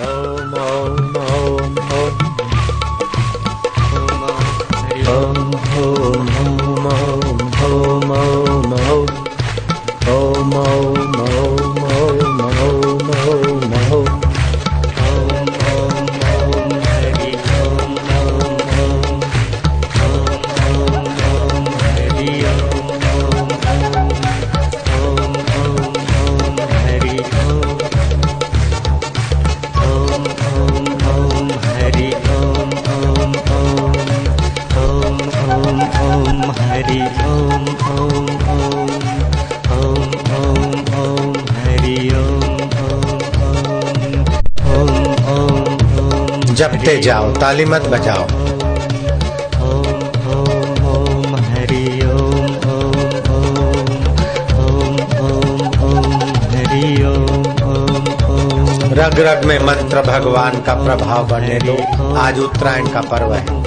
Om Om Om ओम जाओ, ताली मत बजाओ। रग रग में मंत्र भगवान का प्रभाव बढ़ने दो। आज उत्तरायण का पर्व है।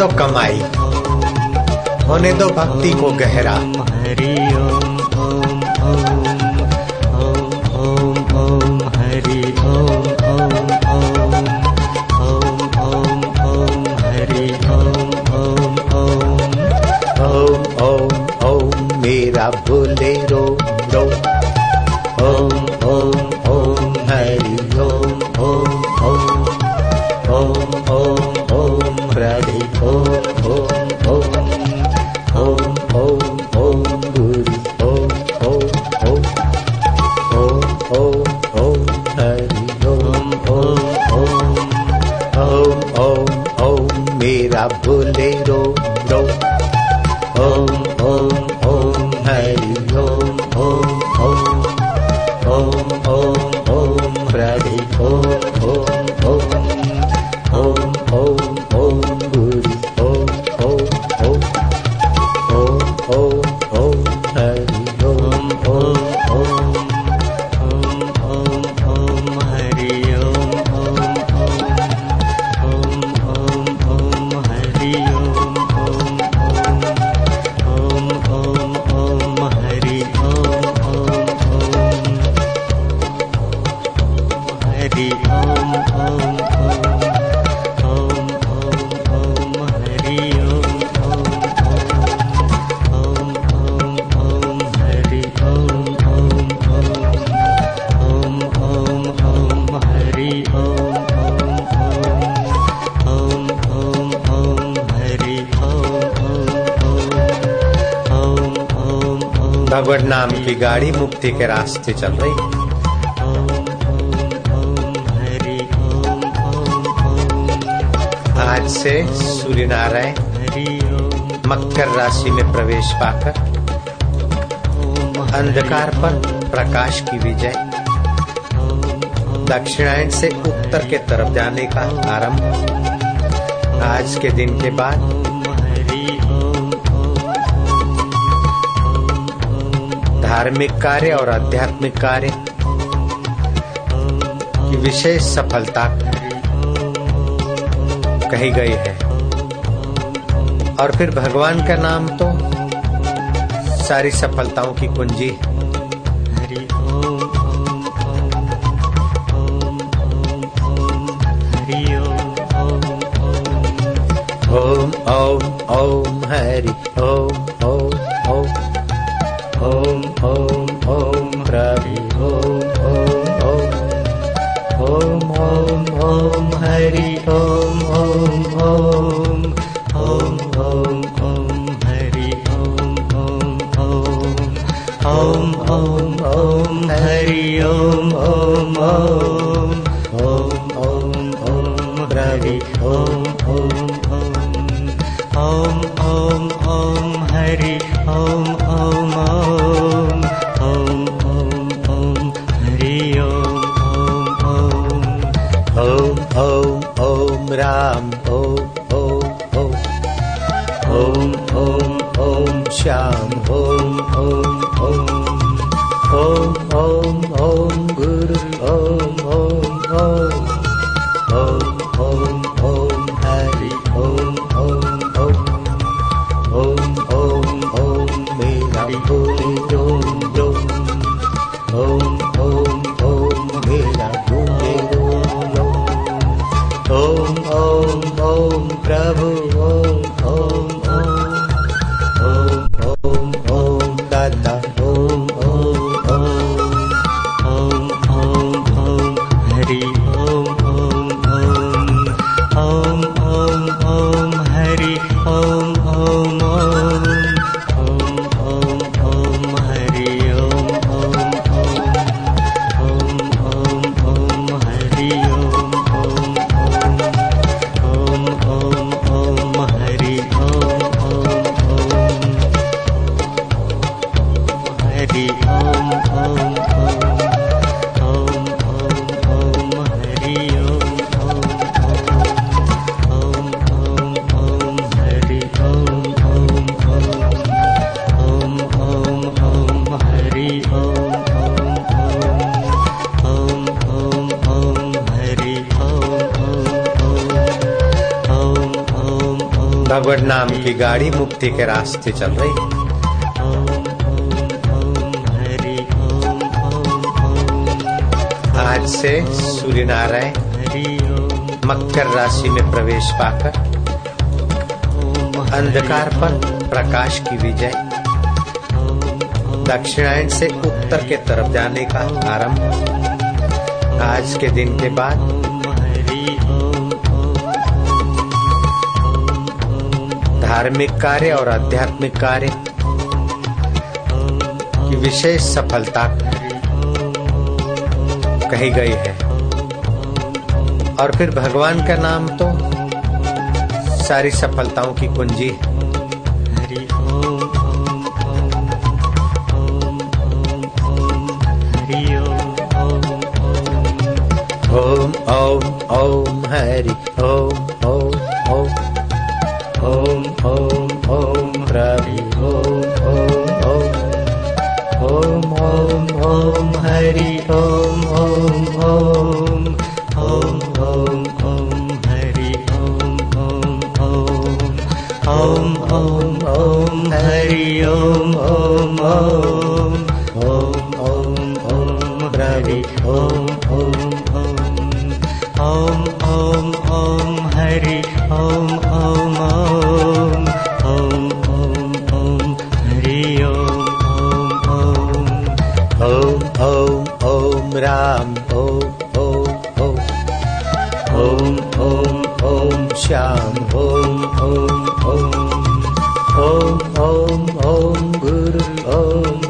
दो कमाई होने दो भक्ति को गहरा। हरि ओम ओम ओम। ओम मेरा भोले रो रो ओम ओम ओम हरि ओम ओम ओम ओम ओम ओम हरि ओम ओम गाड़ी मुक्ति के रास्ते चल रही। है आज से सूर्य नारायण मकर राशि में प्रवेश पाकर अंधकार पर प्रकाश की विजय। दक्षिणायन से उत्तर के तरफ़ जाने का आरंभ। आज के दिन के बाद धार्मिक कार्य और आध्यात्मिक कार्य की विशेष सफलता कही गई है। और फिर भगवान का नाम तो सारी सफलताओं की कुंजी है। ओम ओम ओम हरि ओम। ओम राम ओम श्याम ओम ॐ नाम की गाड़ी मुक्ति के रास्ते चल रही। आज से सूर्य नारायण मकर राशि में प्रवेश पाकर अंधकार पर प्रकाश की विजय दक्षिणायन से उत्तर के तरफ़ जाने का आरंभ आज के दिन के बाद धार्मिक कार्य और आध्यात्मिक कार्य की विशेष सफलता कही गई है। और फिर भगवान का नाम तो सारी सफलताओं की कुंजी है। ओम ओम हरि ओम ओम ओम ॐ ॐ ॐ हरि ॐ ॐ ॐ ॐ ॐ हरि ॐ ॐ ॐ श्याम ॐ ॐ ॐ ॐ ॐ ॐ गुरु ॐ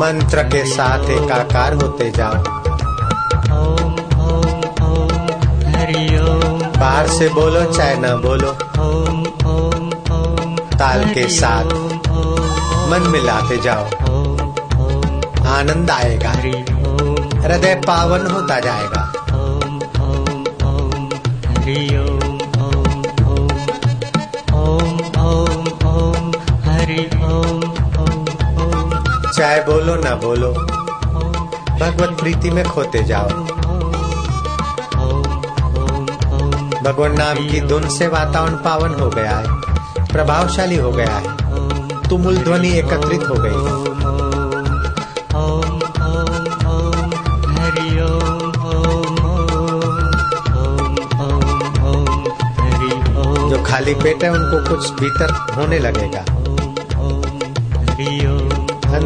मंत्र के साथ एकाकार होते जाओ। हरि बाहर से बोलो चाहे न बोलो। ताल के साथ मन मिलाते जाओ। आनंद आएगा। हरि हृदय पावन होता जाएगा। ॐ ॐ ॐ हरि चाहे बोलो न बोलो भगवत प्रीति में खोते जाओ। भगवान नाम की धुन से वातावरण पावन हो गया है प्रभावशाली हो गया है तुमुल ध्वनि एकत्रित हो गई। है ॐ ॐ ॐ लिपेटे उनको कुछ भीतर होने लगेगा।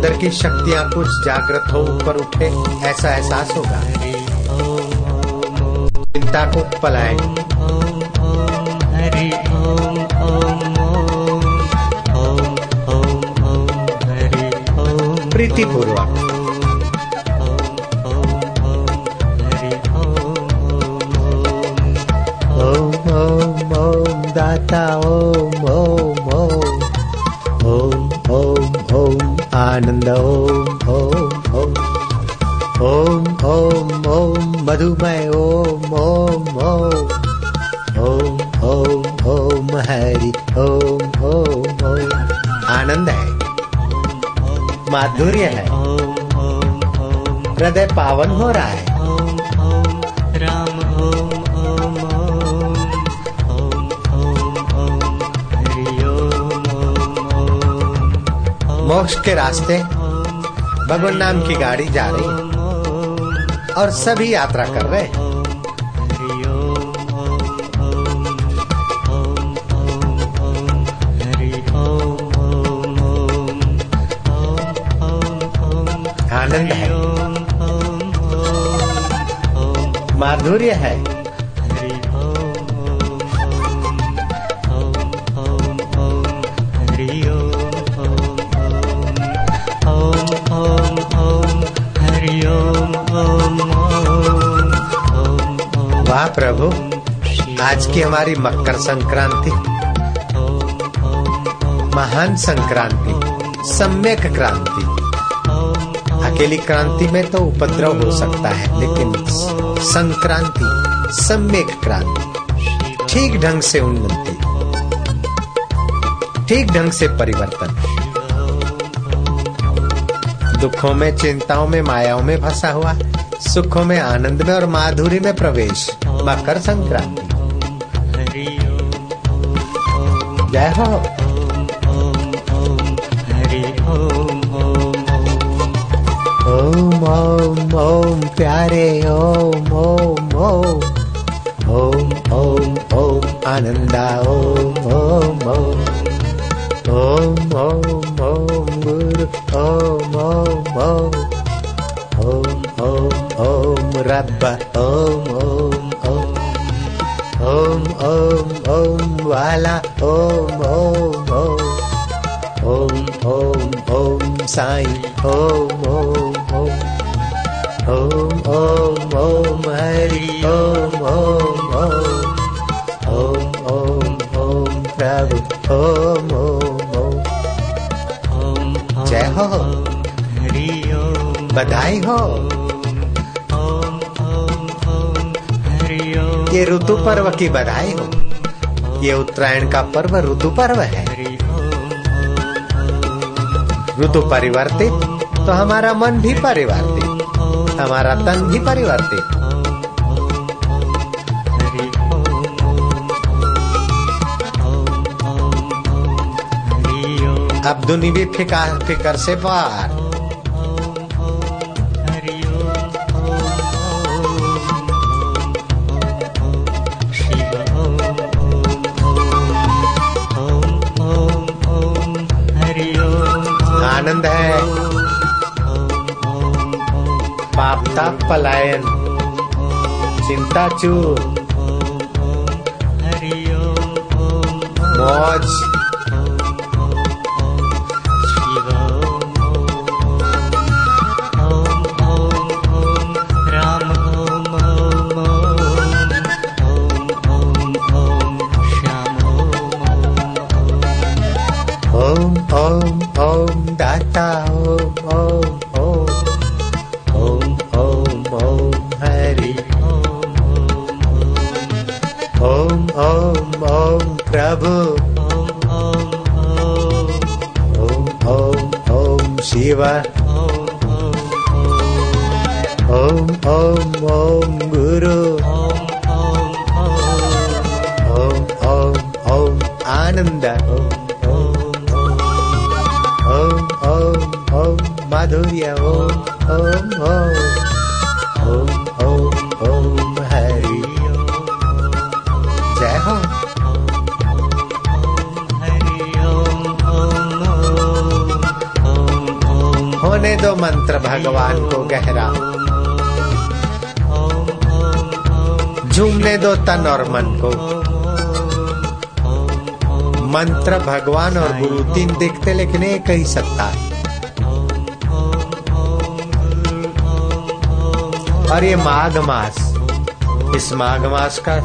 अंदर की शक्तियाँ कुछ जागृत हो, ऊपर उठे, ऐसा एहसास होगा। चिंता को पलायन। ओम पावन हो रहा है राम ओम ओम ओम ओम ओम ओम हरि ओम ओम ओम मोक्ष के रास्ते भगवान नाम की गाड़ी जा रही और सभी यात्रा कर रहे हैं हरि ओम ओम ओम वाह प्रभु आज की हमारी मकर संक्रांति महान संक्रांति सम्यक क्रांति। अकेली क्रांति में तो उपद्रव हो सकता है, लेकिन संक्रांति, सम्यक क्रांति, ठीक ढंग से उन्नति, ठीक ढंग से परिवर्तन। दुखों में, चिंताओं में, मायाओं में फंसा हुआ, सुखों में, आनंद में और माधुरी में प्रवेश, मकर संक्रांति। जय हो। ओम ओम प्यारे ओम ओम ओम ओम ओम ओम आनंदा ओम ओम ओम ओम ओम ओम गुरु ओम ओम ओम ओम ओम ओम रब्बा ओम ओम ओम ओम ओम ओम वाला ओम ओम ओम ओम ओम ओम साईं ओम ओम बधाई हो। ये ऋतु पर्व की बधाई हो। ये उत्तरायण का पर्व ऋतु पर्व है। ऋतु परिवर्तित तो हमारा मन भी परिवर्तित, हमारा तन भी परिवर्तित। अब दुनिया भी फिकार फिकर से पार। ताप पलायन चिंता चूर मौज। ओम ओम ओम प्रभु ओम ओम ओम ओम ओम शिव ओम ओम ओम गुरु ओम ओम ओम आनंद ओम ओम ओम ओम माधुर्य दो मंत्र भगवान को गहरा। झूमने दो तन और मन को। मंत्र भगवान और गुरु तीन दिखते लेकिन एक ही सत्ता है। और ये माघ मास, इस माघ मास का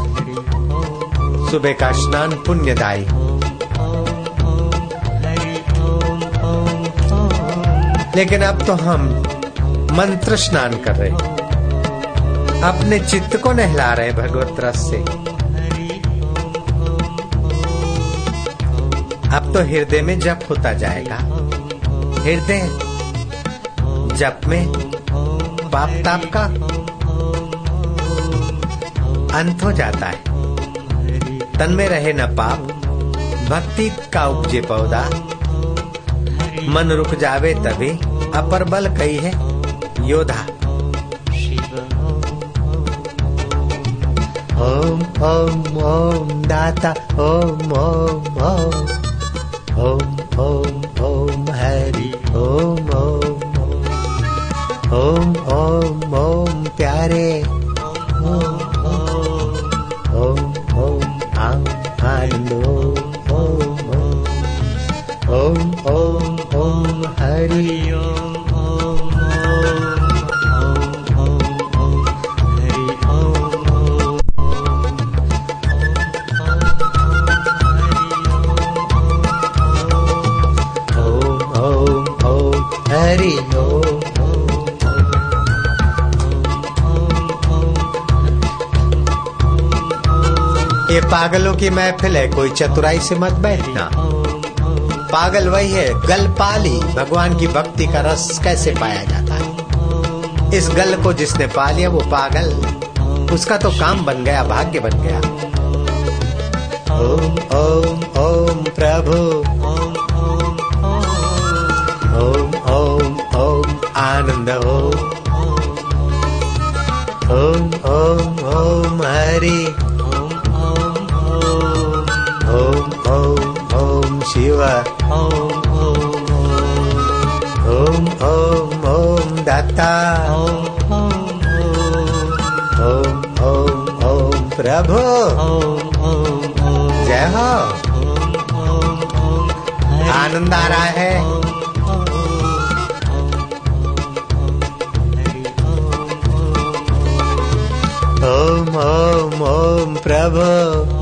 सुबह का स्नान पुण्यदायी। लेकिन अब तो हम मंत्र स्नान कर रहे हैं। अपने चित्त को नहला रहे भगवत रस से। अब तो हृदय में जप होता जाएगा। हृदय जप में पाप ताप का अंत हो जाता है। तन में रहे न पाप, भक्ति का उपजे पौधा। मन रुक जावे तभी अपर बल कई है योधा ओम ओम ओम, दाता, ओम ओम ओम। ओम ओम ओम, हरि ओम ओम। ओम ओम ओम, प्यारे। की महफिल है कोई चतुराई से मत बैठना। पागल वही है, गल पाली भगवान की भक्ति का रस कैसे पाया जाता है? इस गल को जिसने पा लिया, वो पागल, उसका तो काम बन गया, भाग्य बन गया। ओम ओम ओम प्रभु। ओम ओम ओम आनंद ओम ओम ओम ओम हरि। ओम शिव ओम ओम ओम दाता। ओम ओम ओम ओम प्रभु। जय हो। आनंद आ रहा है। ओम ओम ओम प्रभु।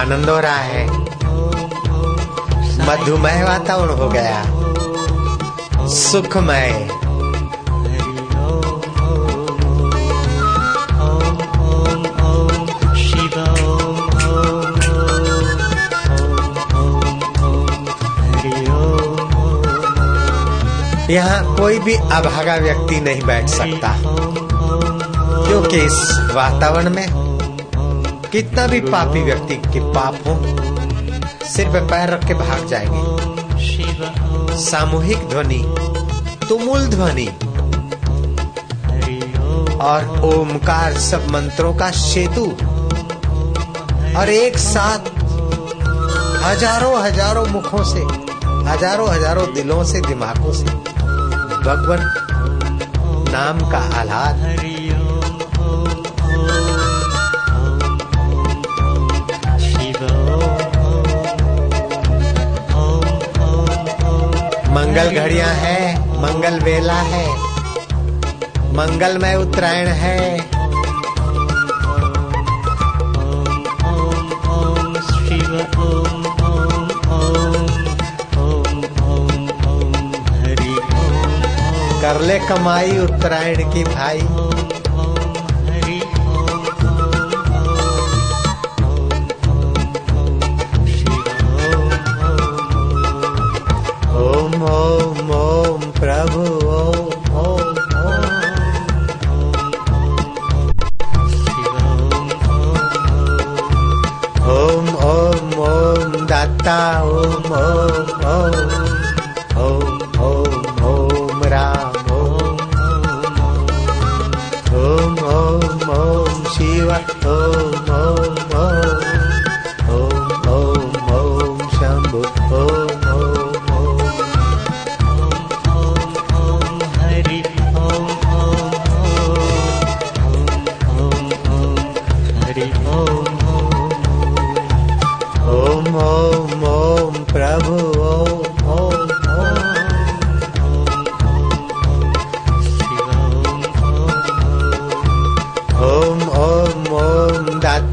आनंद हो रहा है। मधुमय वातावरण हो गया। सुखमय। यहाँ कोई भी अभागा व्यक्ति नहीं बैठ सकता, क्योंकि इस वातावरण में कितना भी पापी व्यक्ति के पाप हो सिर पे पैर रख के भाग जाएँगे। सामूहिक ध्वनि तुमुल ध्वनि और ओमकार सब मंत्रों का सेतु और एक साथ हज़ारों हज़ारों मुखों से हज़ारों हज़ारों दिलों से दिमागों से भगवान नाम का आह्लाद। मंगल घड़िया है, मंगल वेला है, मंगलमय उत्तरायण है। कर ले कमाई उत्तरायण की भाई। ॐ ॐ ॐ ॐ ंंं राम ॐ ॐ ॐ शि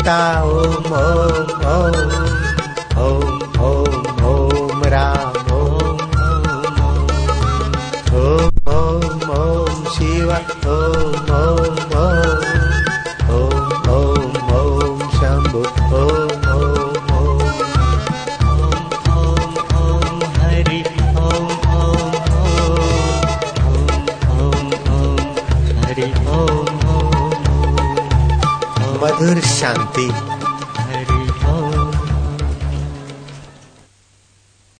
está